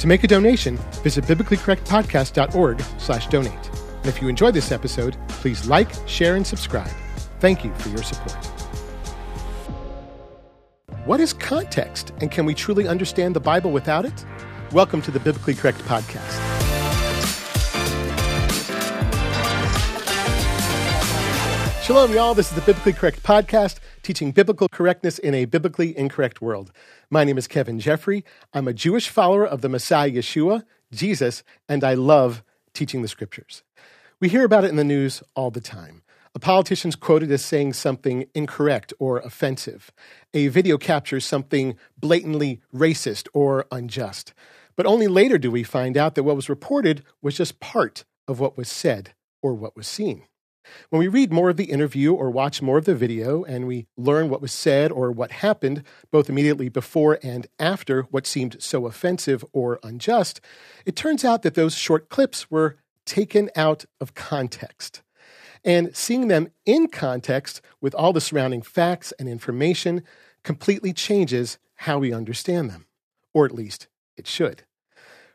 To make a donation, visit biblicallycorrectpodcast.org slash donate. And if you enjoyed this episode, please like, share, and subscribe. Thank you for your support. What is context, and can we truly understand the Bible without it? Welcome to the Biblically Correct Podcast. Shalom, y'all. This is the Biblically Correct Podcast, teaching biblical correctness in a biblically incorrect world. My name is Kevin Geoffrey. I'm a Jewish follower of the Messiah Yeshua, Jesus, and I love teaching the scriptures. We hear about it in the news all the time. A politician's quoted as saying something incorrect or offensive. A video captures something blatantly racist or unjust. But only later do we find out that what was reported was just part of what was said or what was seen. When we read more of the interview or watch more of the video and we learn what was said or what happened, both immediately before and after what seemed so offensive or unjust, it turns out that those short clips were taken out of context. And seeing them in context with all the surrounding facts and information completely changes how we understand them, or at least it should.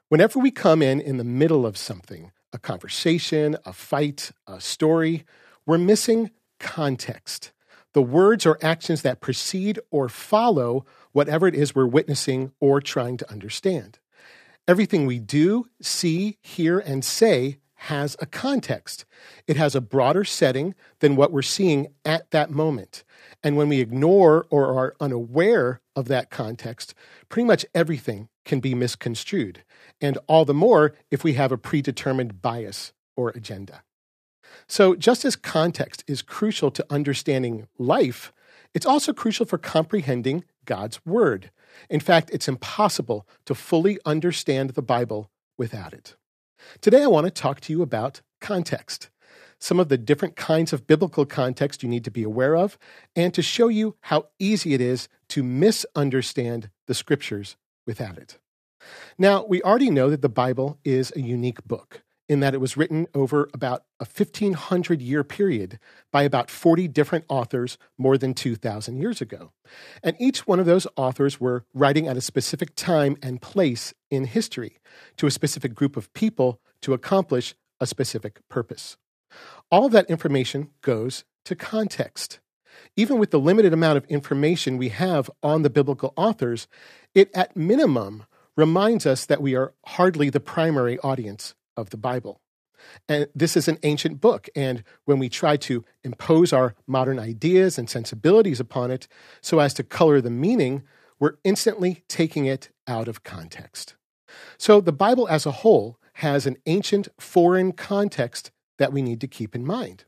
Whenever we come in in the middle of something, a conversation, a fight, a story, we're missing context. The words or actions that precede or follow whatever it is we're witnessing or trying to understand. Everything we do, see, hear, and say has a context. It has a broader setting than what we're seeing at that moment. And when we ignore or are unaware of that context, pretty much everything can be misconstrued. And all the more if we have a predetermined bias or agenda. So, just as context is crucial to understanding life, it's also crucial for comprehending God's Word. In fact, it's impossible to fully understand the Bible without it. Today, I want to talk to you about context, some of the different kinds of biblical context you need to be aware of, and to show you how easy it is to misunderstand the scriptures without it. Now, we already know that the Bible is a unique book in that it was written over about a 1500 year period by about 40 different authors more than 2,000 years ago. And each one of those authors were writing at a specific time and place in history to a specific group of people to accomplish a specific purpose. All of that information goes to context. Even with the limited amount of information we have on the biblical authors, it at minimum reminds us that we are hardly the primary audience of the Bible. And this is an ancient book, and when we try to impose our modern ideas and sensibilities upon it so as to color the meaning, we're instantly taking it out of context. So the Bible as a whole has an ancient foreign context that we need to keep in mind.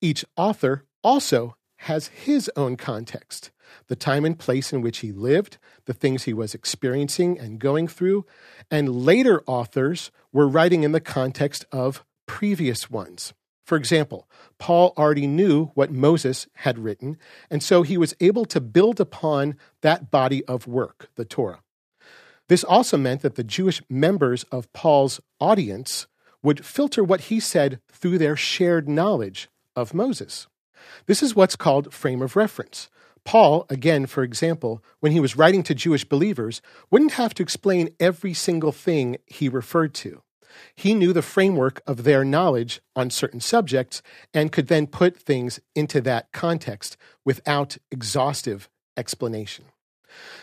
Each author also has his own context the time and place in which he lived, the things he was experiencing and going through, and later authors were writing in the context of previous ones. For example, Paul already knew what Moses had written, and so he was able to build upon that body of work, the Torah. This also meant that the Jewish members of Paul's audience would filter what he said through their shared knowledge of Moses. This is what's called frame of reference. Paul, again, for example, when he was writing to Jewish believers, wouldn't have to explain every single thing he referred to. He knew the framework of their knowledge on certain subjects and could then put things into that context without exhaustive explanation.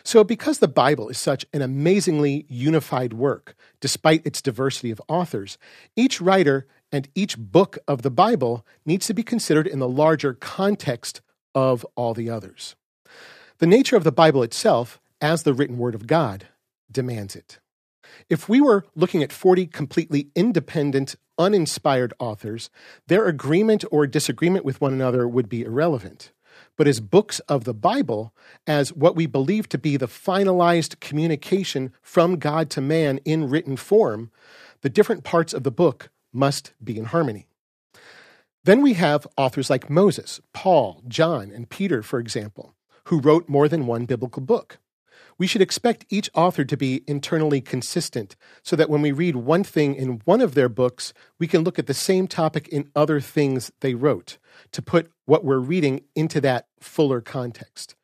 So, because the Bible is such an amazingly unified work, despite its diversity of authors, each writer and each book of the Bible needs to be considered in the larger context of all the others. The nature of the Bible itself, as the written word of God, demands it. If we were looking at 40 completely independent, uninspired authors, their agreement or disagreement with one another would be irrelevant. But as books of the Bible, as what we believe to be the finalized communication from God to man in written form, the different parts of the book must be in harmony. Then we have authors like Moses, Paul, John, and Peter, for example, who wrote more than one biblical book. We should expect each author to be internally consistent so that when we read one thing in one of their books, we can look at the same topic in other things they wrote to put what we're reading into that fuller context.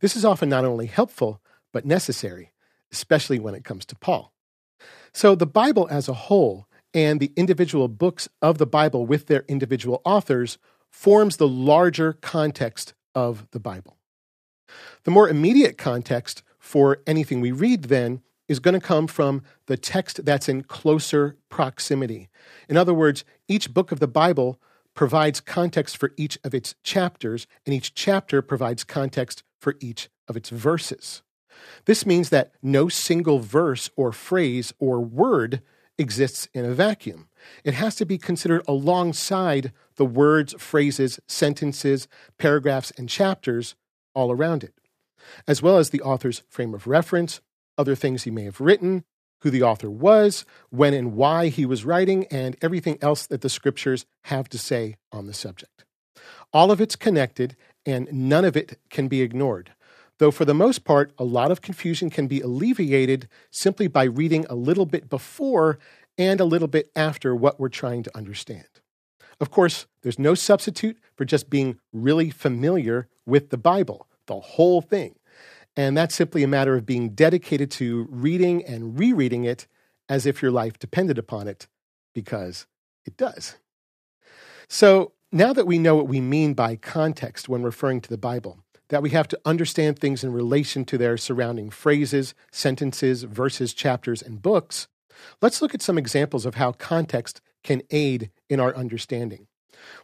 This is often not only helpful, but necessary, especially when it comes to Paul. So the Bible as a whole and the individual books of the Bible with their individual authors forms the larger context of the Bible. The more immediate context for anything we read then is going to come from the text that's in closer proximity. In other words, each book of the Bible provides context for each of its chapters, and each chapter provides context for each of its verses. This means that no single verse or phrase or word exists in a vacuum. It has to be considered alongside the words, phrases, sentences, paragraphs, and chapters all around it, as well as the author's frame of reference, other things he may have written, who the author was, when and why he was writing, and everything else that the scriptures have to say on the subject. All of it's connected, and none of it can be ignored. Though, for the most part, a lot of confusion can be alleviated simply by reading a little bit before and a little bit after what we're trying to understand. Of course, there's no substitute for just being really familiar with the Bible, the whole thing. And that's simply a matter of being dedicated to reading and rereading it as if your life depended upon it, because it does. So now that we know what we mean by context when referring to the Bible, that we have to understand things in relation to their surrounding phrases, sentences, verses, chapters, and books, let's look at some examples of how context can aid in our understanding.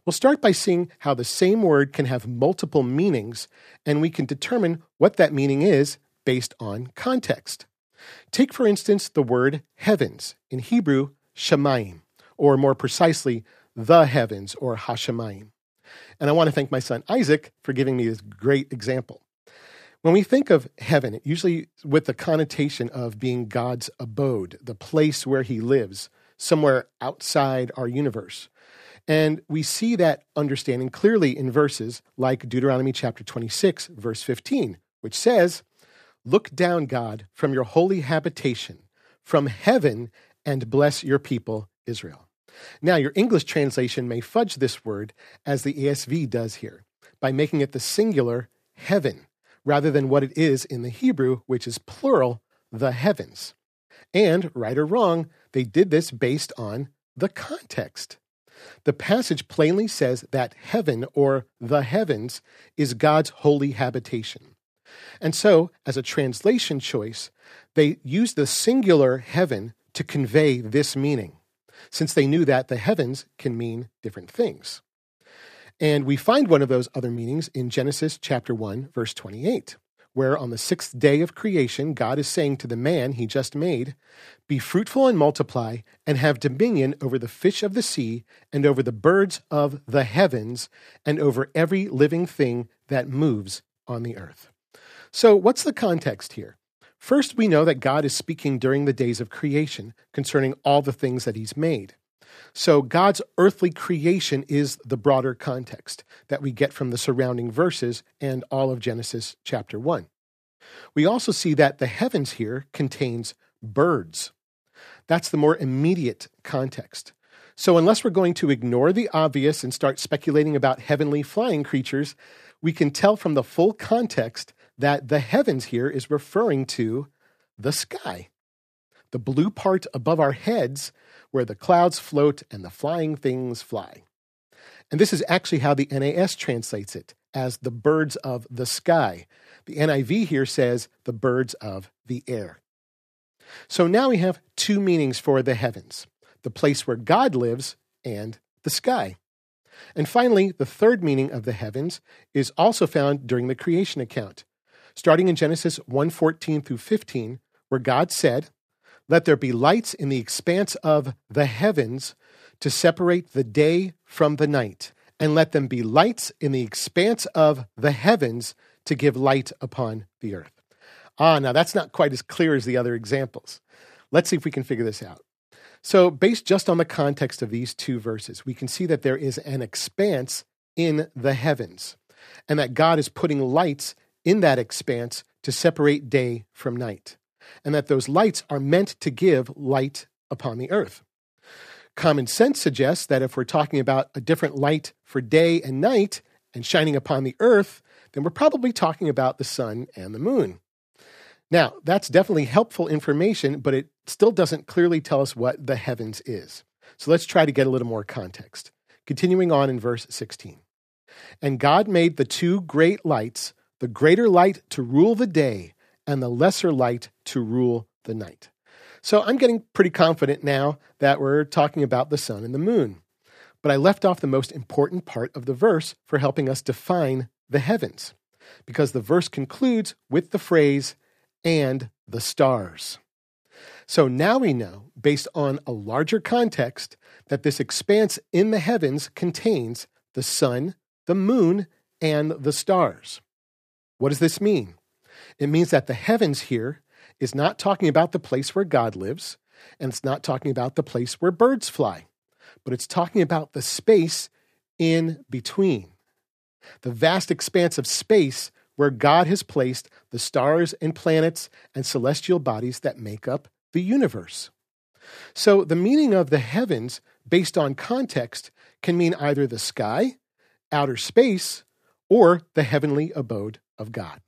We'll start by seeing how the same word can have multiple meanings, and we can determine what that meaning is based on context. Take, for instance, the word heavens, in Hebrew, shamayim, or more precisely, the heavens, or hashemayim. And I want to thank my son Isaac for giving me this great example. When we think of heaven, usually with the connotation of being God's abode, the place where he lives, somewhere outside our universe. And we see that understanding clearly in verses like Deuteronomy chapter 26, verse 15, which says, Look down, God, from your holy habitation, from heaven, and bless your people, Israel. Now, your English translation may fudge this word, as the ESV does here, by making it the singular heaven, rather than what it is in the Hebrew, which is plural, the heavens. And, right or wrong, they did this based on the context. The passage plainly says that heaven or the heavens is God's holy habitation. And so, as a translation choice, they used the singular heaven to convey this meaning, since they knew that the heavens can mean different things. And we find one of those other meanings in Genesis chapter 1, verse 28 where on the sixth day of creation, God is saying to the man he just made, Be fruitful and multiply, and have dominion over the fish of the sea, and over the birds of the heavens, and over every living thing that moves on the earth. So, what's the context here? First, we know that God is speaking during the days of creation concerning all the things that he's made. So, God's earthly creation is the broader context that we get from the surrounding verses and all of Genesis chapter 1. We also see that the heavens here contains birds. That's the more immediate context. So, unless we're going to ignore the obvious and start speculating about heavenly flying creatures, we can tell from the full context that the heavens here is referring to the sky. The blue part above our heads where the clouds float and the flying things fly. And this is actually how the NAS translates it as the birds of the sky. The NIV here says the birds of the air. So now we have two meanings for the heavens the place where God lives and the sky. And finally, the third meaning of the heavens is also found during the creation account, starting in Genesis 1:14 through 15, where God said, let there be lights in the expanse of the heavens to separate the day from the night, and let them be lights in the expanse of the heavens to give light upon the earth. Ah, now that's not quite as clear as the other examples. Let's see if we can figure this out. So, based just on the context of these two verses, we can see that there is an expanse in the heavens, and that God is putting lights in that expanse to separate day from night and that those lights are meant to give light upon the earth. Common sense suggests that if we're talking about a different light for day and night and shining upon the earth, then we're probably talking about the sun and the moon. Now, that's definitely helpful information, but it still doesn't clearly tell us what the heavens is. So let's try to get a little more context. Continuing on in verse 16. And God made the two great lights, the greater light to rule the day, and the lesser light to rule the night. So I'm getting pretty confident now that we're talking about the sun and the moon. But I left off the most important part of the verse for helping us define the heavens, because the verse concludes with the phrase, and the stars. So now we know, based on a larger context, that this expanse in the heavens contains the sun, the moon, and the stars. What does this mean? It means that the heavens here is not talking about the place where God lives, and it's not talking about the place where birds fly, but it's talking about the space in between. The vast expanse of space where God has placed the stars and planets and celestial bodies that make up the universe. So the meaning of the heavens, based on context, can mean either the sky, outer space, or the heavenly abode of God.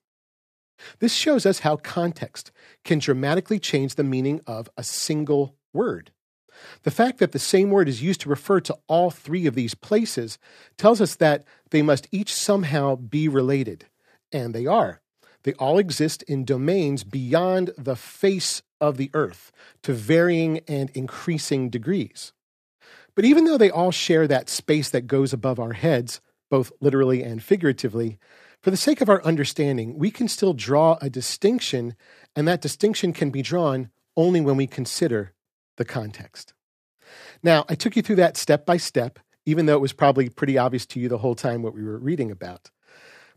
This shows us how context can dramatically change the meaning of a single word. The fact that the same word is used to refer to all three of these places tells us that they must each somehow be related, and they are. They all exist in domains beyond the face of the earth to varying and increasing degrees. But even though they all share that space that goes above our heads, both literally and figuratively, for the sake of our understanding, we can still draw a distinction, and that distinction can be drawn only when we consider the context. Now, I took you through that step by step, even though it was probably pretty obvious to you the whole time what we were reading about.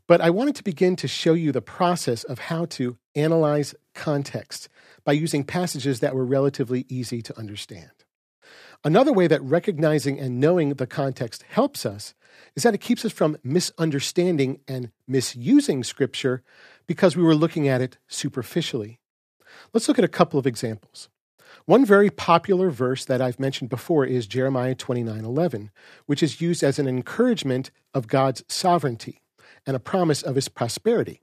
But I wanted to begin to show you the process of how to analyze context by using passages that were relatively easy to understand. Another way that recognizing and knowing the context helps us is that it keeps us from misunderstanding and misusing Scripture because we were looking at it superficially. Let's look at a couple of examples. One very popular verse that I've mentioned before is Jeremiah 29:11, which is used as an encouragement of God's sovereignty and a promise of his prosperity.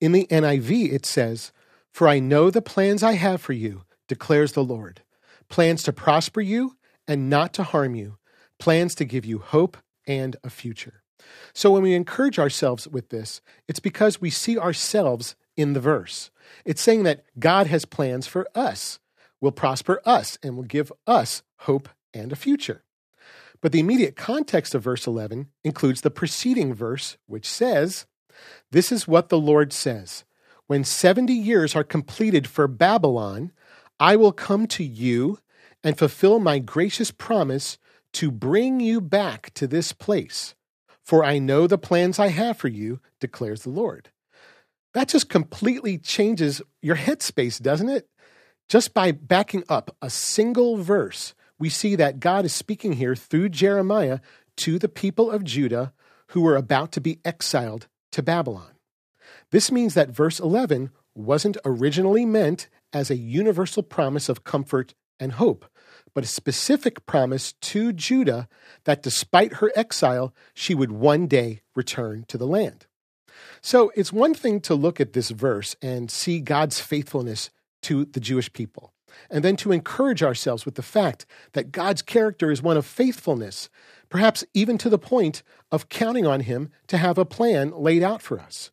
In the NIV, it says, For I know the plans I have for you, declares the Lord plans to prosper you and not to harm you, plans to give you hope and a future. So when we encourage ourselves with this, it's because we see ourselves in the verse. It's saying that God has plans for us, will prosper us, and will give us hope and a future. But the immediate context of verse 11 includes the preceding verse, which says, This is what the Lord says When 70 years are completed for Babylon, I will come to you and fulfill my gracious promise to bring you back to this place. For I know the plans I have for you, declares the Lord. That just completely changes your headspace, doesn't it? Just by backing up a single verse we see that God is speaking here through Jeremiah to the people of Judah who were about to be exiled to Babylon. This means that verse 11 wasn't originally meant as a universal promise of comfort and hope, but a specific promise to Judah that despite her exile, she would one day return to the land. So it's one thing to look at this verse and see God's faithfulness to the Jewish people and then to encourage ourselves with the fact that God's character is one of faithfulness, perhaps even to the point of counting on Him to have a plan laid out for us.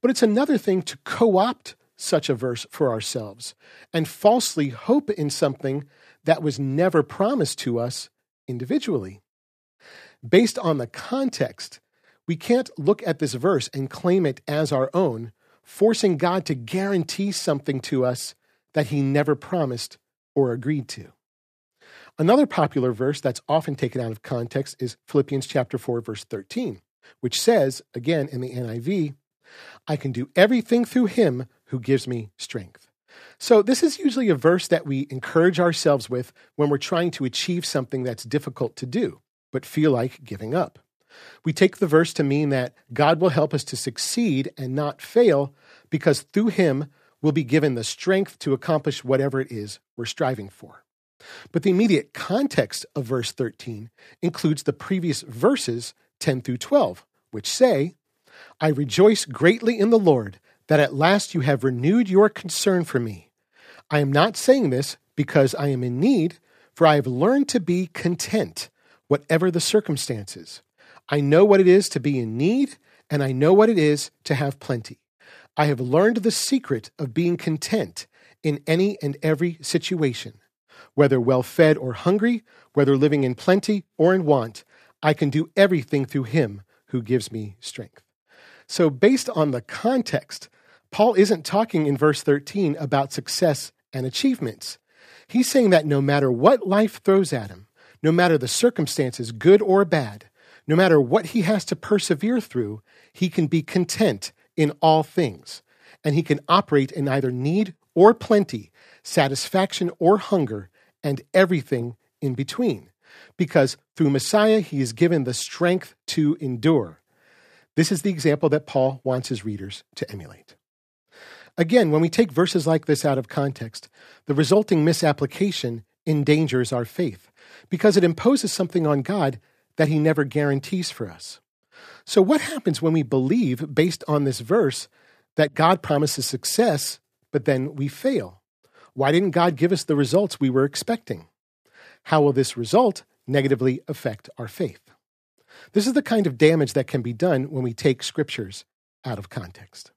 But it's another thing to co opt such a verse for ourselves and falsely hope in something that was never promised to us individually. Based on the context, we can't look at this verse and claim it as our own, forcing God to guarantee something to us that he never promised or agreed to. Another popular verse that's often taken out of context is Philippians chapter 4 verse 13, which says, again in the NIV, I can do everything through him who gives me strength. So this is usually a verse that we encourage ourselves with when we're trying to achieve something that's difficult to do, but feel like giving up. We take the verse to mean that God will help us to succeed and not fail because through him we'll be given the strength to accomplish whatever it is we're striving for. But the immediate context of verse 13 includes the previous verses 10 through 12, which say, I rejoice greatly in the Lord that at last you have renewed your concern for me. I am not saying this because I am in need, for I have learned to be content, whatever the circumstances. I know what it is to be in need, and I know what it is to have plenty. I have learned the secret of being content in any and every situation. Whether well fed or hungry, whether living in plenty or in want, I can do everything through him who gives me strength. So, based on the context, Paul isn't talking in verse 13 about success and achievements. He's saying that no matter what life throws at him, no matter the circumstances, good or bad, no matter what he has to persevere through, he can be content in all things. And he can operate in either need or plenty, satisfaction or hunger, and everything in between. Because through Messiah, he is given the strength to endure. This is the example that Paul wants his readers to emulate. Again, when we take verses like this out of context, the resulting misapplication endangers our faith because it imposes something on God that he never guarantees for us. So, what happens when we believe, based on this verse, that God promises success, but then we fail? Why didn't God give us the results we were expecting? How will this result negatively affect our faith? This is the kind of damage that can be done when we take scriptures out of context.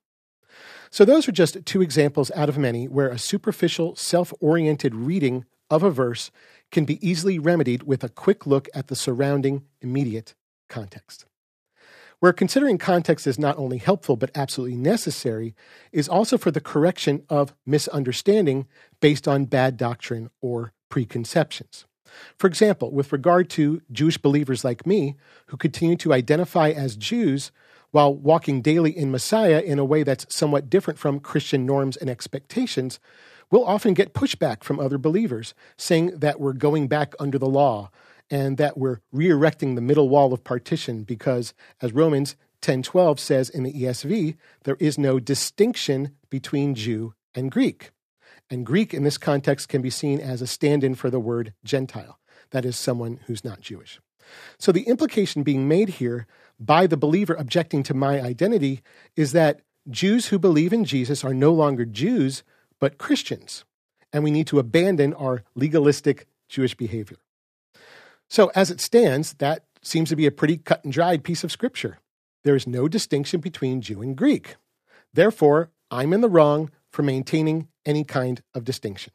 So, those are just two examples out of many where a superficial, self oriented reading of a verse can be easily remedied with a quick look at the surrounding immediate context. Where considering context is not only helpful but absolutely necessary is also for the correction of misunderstanding based on bad doctrine or preconceptions. For example, with regard to Jewish believers like me who continue to identify as Jews while walking daily in Messiah in a way that's somewhat different from Christian norms and expectations, we'll often get pushback from other believers saying that we're going back under the law and that we're re-erecting the middle wall of partition because as Romans 10:12 says in the ESV, there is no distinction between Jew and Greek. And Greek in this context can be seen as a stand-in for the word Gentile, that is someone who's not Jewish. So the implication being made here by the believer objecting to my identity is that Jews who believe in Jesus are no longer Jews, but Christians, and we need to abandon our legalistic Jewish behavior. So, as it stands, that seems to be a pretty cut and dried piece of scripture. There is no distinction between Jew and Greek. Therefore, I'm in the wrong for maintaining any kind of distinction.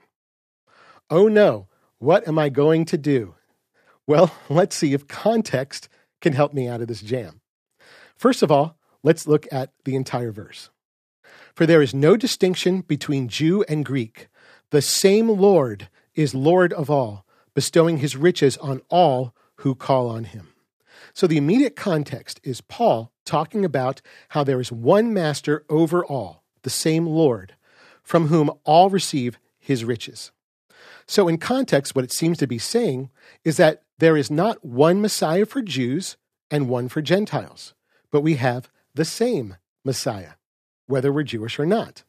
Oh no, what am I going to do? Well, let's see if context can help me out of this jam. First of all, let's look at the entire verse. For there is no distinction between Jew and Greek. The same Lord is Lord of all, bestowing his riches on all who call on him. So the immediate context is Paul talking about how there is one master over all, the same Lord, from whom all receive his riches. So, in context, what it seems to be saying is that there is not one Messiah for Jews and one for Gentiles, but we have the same Messiah whether we're Jewish or not.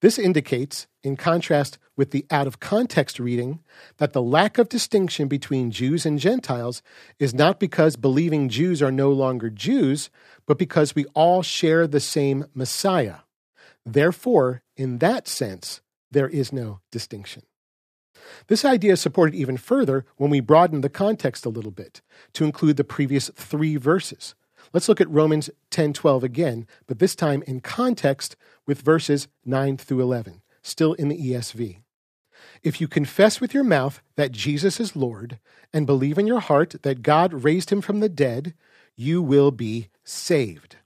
This indicates, in contrast with the out of context reading, that the lack of distinction between Jews and Gentiles is not because believing Jews are no longer Jews, but because we all share the same Messiah. Therefore, in that sense, there is no distinction. This idea is supported even further when we broaden the context a little bit to include the previous three verses. Let's look at Romans 10:12 again, but this time in context with verses 9 through 11, still in the ESV. If you confess with your mouth that Jesus is Lord and believe in your heart that God raised him from the dead, you will be saved.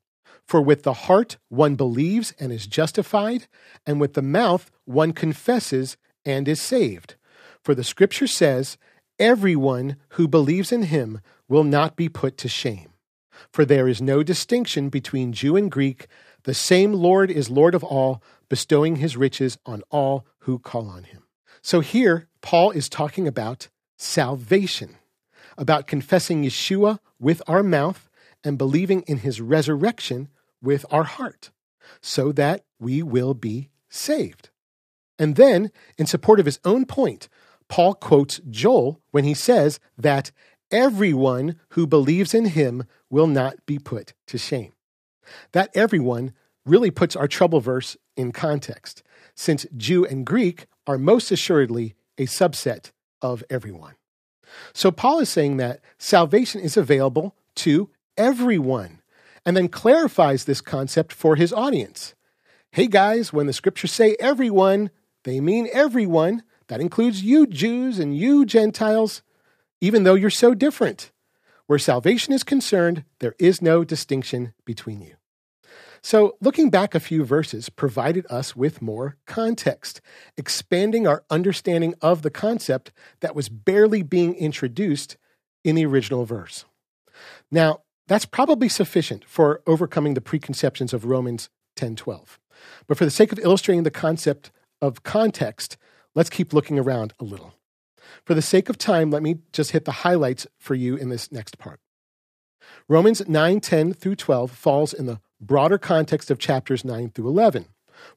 For with the heart one believes and is justified, and with the mouth one confesses and is saved. For the scripture says, Everyone who believes in him will not be put to shame. For there is no distinction between Jew and Greek. The same Lord is Lord of all, bestowing his riches on all who call on him. So here, Paul is talking about salvation, about confessing Yeshua with our mouth and believing in his resurrection with our heart, so that we will be saved. And then, in support of his own point, Paul quotes Joel when he says that everyone who believes in him will not be put to shame. That everyone really puts our trouble verse in context, since Jew and Greek are most assuredly a subset of everyone. So Paul is saying that salvation is available to everyone, and then clarifies this concept for his audience. Hey guys, when the scriptures say everyone, they mean everyone. That includes you Jews and you Gentiles, even though you're so different. Where salvation is concerned, there is no distinction between you. So, looking back a few verses provided us with more context, expanding our understanding of the concept that was barely being introduced in the original verse. Now, that's probably sufficient for overcoming the preconceptions of Romans 10:12. But for the sake of illustrating the concept of context, let's keep looking around a little. For the sake of time, let me just hit the highlights for you in this next part. Romans 9, 10 through 12 falls in the broader context of chapters 9 through 11,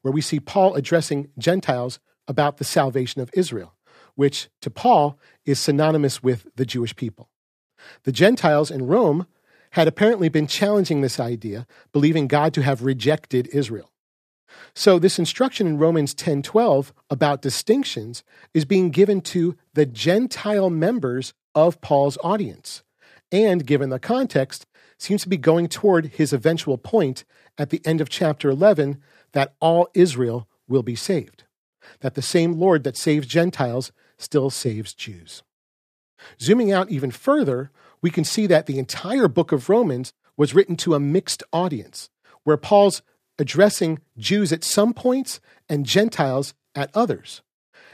where we see Paul addressing Gentiles about the salvation of Israel, which to Paul is synonymous with the Jewish people. The Gentiles in Rome had apparently been challenging this idea, believing God to have rejected Israel. So this instruction in Romans 10:12 about distinctions is being given to the Gentile members of Paul's audience. And given the context, seems to be going toward his eventual point at the end of chapter 11 that all Israel will be saved, that the same Lord that saves Gentiles still saves Jews. Zooming out even further, we can see that the entire book of Romans was written to a mixed audience, where Paul's addressing Jews at some points and Gentiles at others.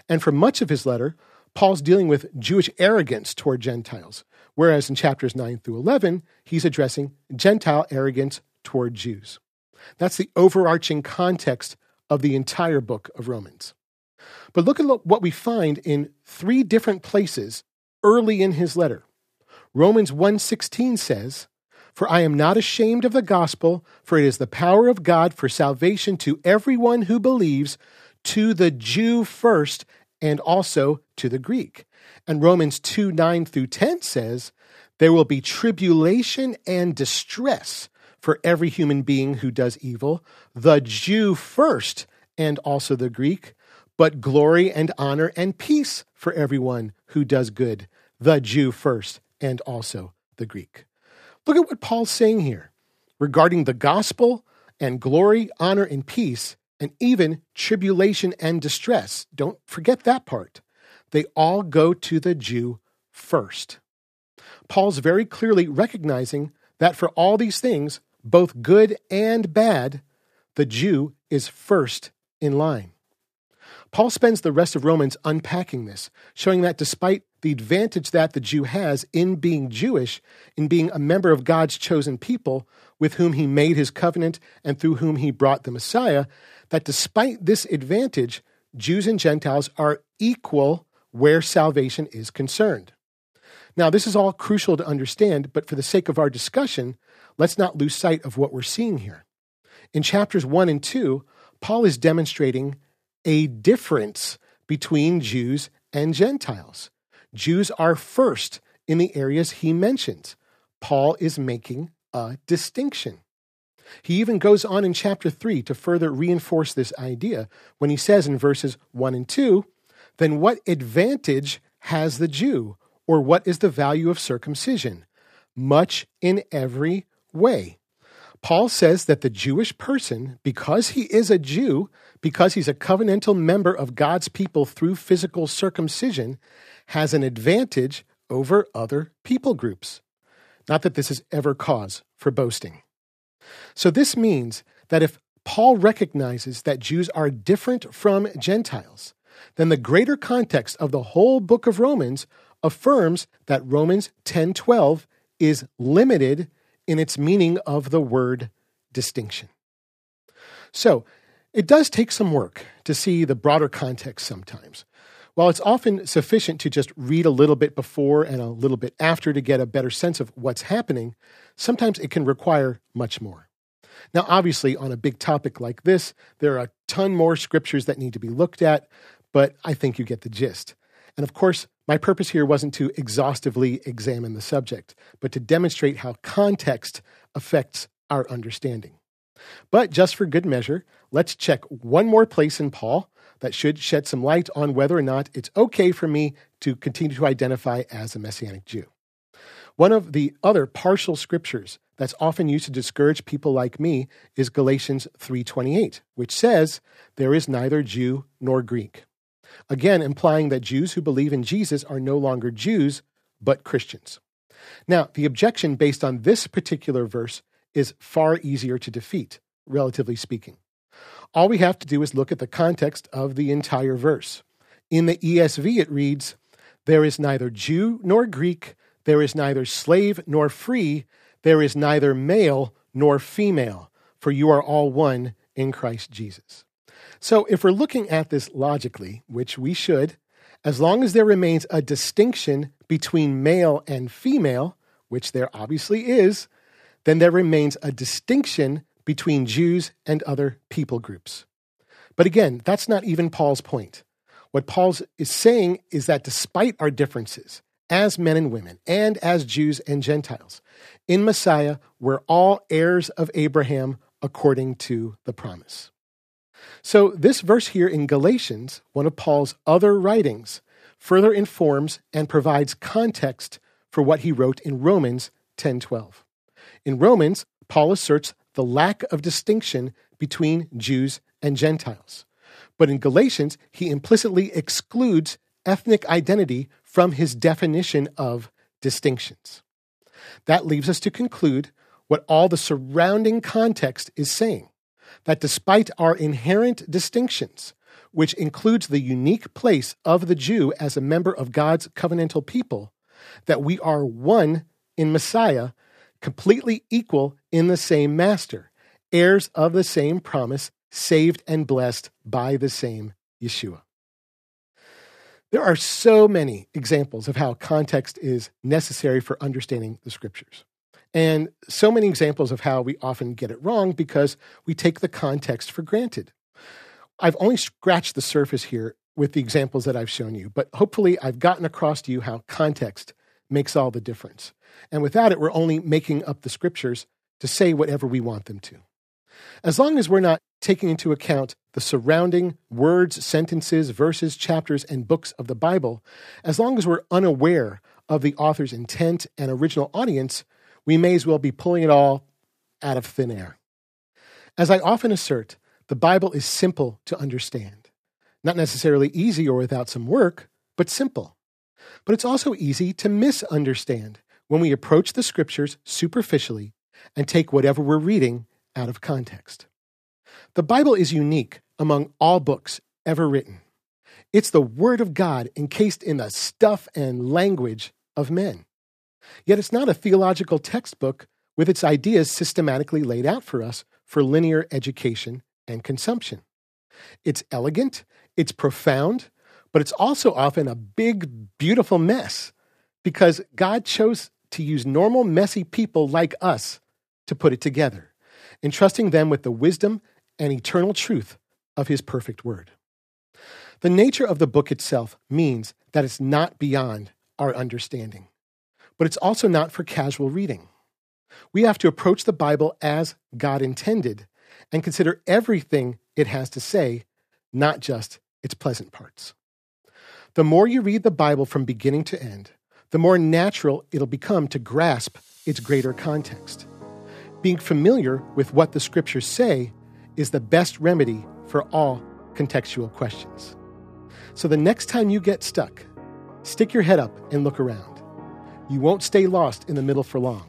And for much of his letter, Paul's dealing with Jewish arrogance toward Gentiles, whereas in chapters 9 through 11, he's addressing Gentile arrogance toward Jews. That's the overarching context of the entire book of Romans. But look at what we find in three different places early in his letter. Romans 1:16 says, "For I am not ashamed of the gospel, for it is the power of God for salvation to everyone who believes, to the Jew first and also to the Greek." And Romans 2 9 through 10 says, There will be tribulation and distress for every human being who does evil, the Jew first and also the Greek, but glory and honor and peace for everyone who does good, the Jew first and also the Greek. Look at what Paul's saying here regarding the gospel and glory, honor, and peace, and even tribulation and distress. Don't forget that part they all go to the Jew first. Paul's very clearly recognizing that for all these things, both good and bad, the Jew is first in line. Paul spends the rest of Romans unpacking this, showing that despite the advantage that the Jew has in being Jewish, in being a member of God's chosen people with whom he made his covenant and through whom he brought the Messiah, that despite this advantage, Jews and Gentiles are equal where salvation is concerned. Now, this is all crucial to understand, but for the sake of our discussion, let's not lose sight of what we're seeing here. In chapters 1 and 2, Paul is demonstrating a difference between Jews and Gentiles. Jews are first in the areas he mentions. Paul is making a distinction. He even goes on in chapter 3 to further reinforce this idea when he says in verses 1 and 2 then what advantage has the Jew? Or what is the value of circumcision? Much in every way. Paul says that the Jewish person, because he is a Jew, because he's a covenantal member of God's people through physical circumcision, has an advantage over other people groups. Not that this is ever cause for boasting. So, this means that if Paul recognizes that Jews are different from Gentiles, then the greater context of the whole book of Romans affirms that Romans 10:12 is limited in its meaning of the word distinction. So, it does take some work to see the broader context sometimes. While it's often sufficient to just read a little bit before and a little bit after to get a better sense of what's happening, sometimes it can require much more. Now, obviously, on a big topic like this, there are a ton more scriptures that need to be looked at, but I think you get the gist. And of course, my purpose here wasn't to exhaustively examine the subject, but to demonstrate how context affects our understanding. But just for good measure, let's check one more place in Paul that should shed some light on whether or not it's okay for me to continue to identify as a Messianic Jew. One of the other partial scriptures that's often used to discourage people like me is Galatians 3:28, which says, "There is neither Jew nor Greek." Again, implying that Jews who believe in Jesus are no longer Jews, but Christians. Now, the objection based on this particular verse is far easier to defeat, relatively speaking. All we have to do is look at the context of the entire verse. In the ESV, it reads, There is neither Jew nor Greek, there is neither slave nor free, there is neither male nor female, for you are all one in Christ Jesus. So, if we're looking at this logically, which we should, as long as there remains a distinction between male and female, which there obviously is, then there remains a distinction between Jews and other people groups. But again, that's not even Paul's point. What Paul is saying is that despite our differences, as men and women, and as Jews and Gentiles, in Messiah, we're all heirs of Abraham according to the promise. So, this verse here in Galatians, one of Paul's other writings, further informs and provides context for what he wrote in Romans 10:12. In Romans, Paul asserts the lack of distinction between Jews and Gentiles. But in Galatians, he implicitly excludes ethnic identity from his definition of distinctions. That leaves us to conclude what all the surrounding context is saying that despite our inherent distinctions, which includes the unique place of the Jew as a member of God's covenantal people, that we are one in Messiah, completely equal in the same Master, heirs of the same promise, saved and blessed by the same Yeshua. There are so many examples of how context is necessary for understanding the scriptures. And so many examples of how we often get it wrong because we take the context for granted. I've only scratched the surface here with the examples that I've shown you, but hopefully I've gotten across to you how context makes all the difference. And without it, we're only making up the scriptures to say whatever we want them to. As long as we're not taking into account the surrounding words, sentences, verses, chapters, and books of the Bible, as long as we're unaware of the author's intent and original audience, we may as well be pulling it all out of thin air. As I often assert, the Bible is simple to understand. Not necessarily easy or without some work, but simple. But it's also easy to misunderstand when we approach the scriptures superficially and take whatever we're reading out of context. The Bible is unique among all books ever written. It's the Word of God encased in the stuff and language of men. Yet it's not a theological textbook with its ideas systematically laid out for us for linear education and consumption. It's elegant, it's profound, but it's also often a big, beautiful mess because God chose to use normal, messy people like us to put it together, entrusting them with the wisdom and eternal truth of His perfect word. The nature of the book itself means that it's not beyond our understanding, but it's also not for casual reading. We have to approach the Bible as God intended and consider everything it has to say, not just its pleasant parts. The more you read the Bible from beginning to end, the more natural it'll become to grasp its greater context. Being familiar with what the scriptures say is the best remedy for all contextual questions. So the next time you get stuck, stick your head up and look around. You won't stay lost in the middle for long,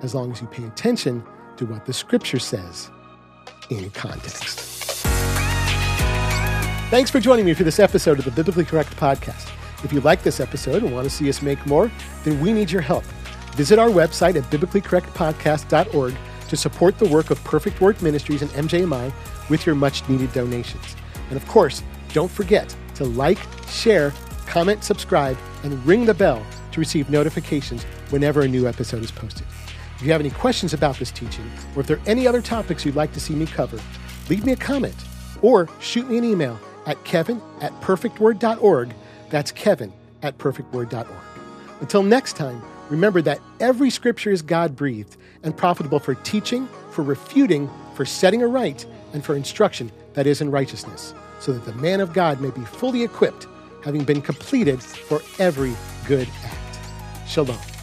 as long as you pay attention to what the scripture says in context. Thanks for joining me for this episode of the Biblically Correct Podcast. If you like this episode and want to see us make more, then we need your help. Visit our website at biblicallycorrectpodcast.org to support the work of Perfect Word Ministries and MJMI with your much needed donations. And of course, don't forget to like, share, comment, subscribe, and ring the bell to receive notifications whenever a new episode is posted. If you have any questions about this teaching, or if there are any other topics you'd like to see me cover, leave me a comment or shoot me an email at kevin at perfectword.org. That's kevin at perfectword.org. Until next time, remember that every scripture is God breathed and profitable for teaching, for refuting, for setting aright, and for instruction that is in righteousness so that the man of God may be fully equipped, having been completed for every good act. Shalom.